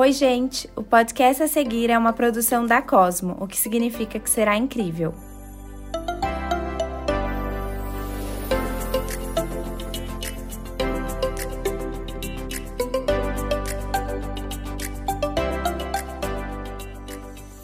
Oi, gente! O podcast a seguir é uma produção da Cosmo, o que significa que será incrível.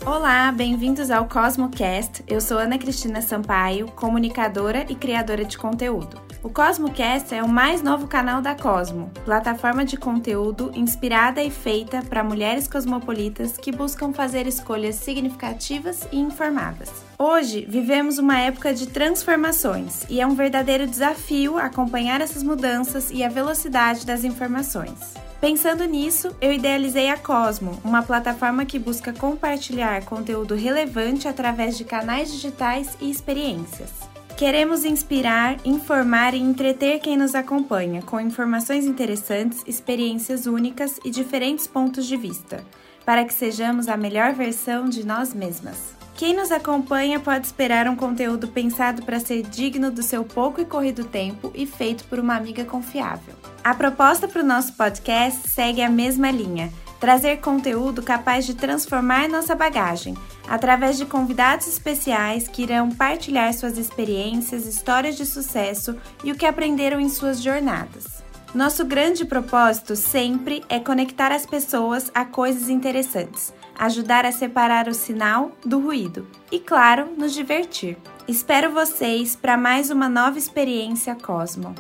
Olá, bem-vindos ao CosmoCast. Eu sou Ana Cristina Sampaio, comunicadora e criadora de conteúdo. O CosmoCast é o mais novo canal da Cosmo, plataforma de conteúdo inspirada e feita para mulheres cosmopolitas que buscam fazer escolhas significativas e informadas. Hoje vivemos uma época de transformações e é um verdadeiro desafio acompanhar essas mudanças e a velocidade das informações. Pensando nisso, eu idealizei a Cosmo, uma plataforma que busca compartilhar conteúdo relevante através de canais digitais e experiências. Queremos inspirar, informar e entreter quem nos acompanha com informações interessantes, experiências únicas e diferentes pontos de vista, para que sejamos a melhor versão de nós mesmas. Quem nos acompanha pode esperar um conteúdo pensado para ser digno do seu pouco e corrido tempo e feito por uma amiga confiável. A proposta para o nosso podcast segue a mesma linha trazer conteúdo capaz de transformar nossa bagagem, através de convidados especiais que irão partilhar suas experiências, histórias de sucesso e o que aprenderam em suas jornadas. Nosso grande propósito sempre é conectar as pessoas a coisas interessantes, ajudar a separar o sinal do ruído e, claro, nos divertir. Espero vocês para mais uma nova experiência Cosmo.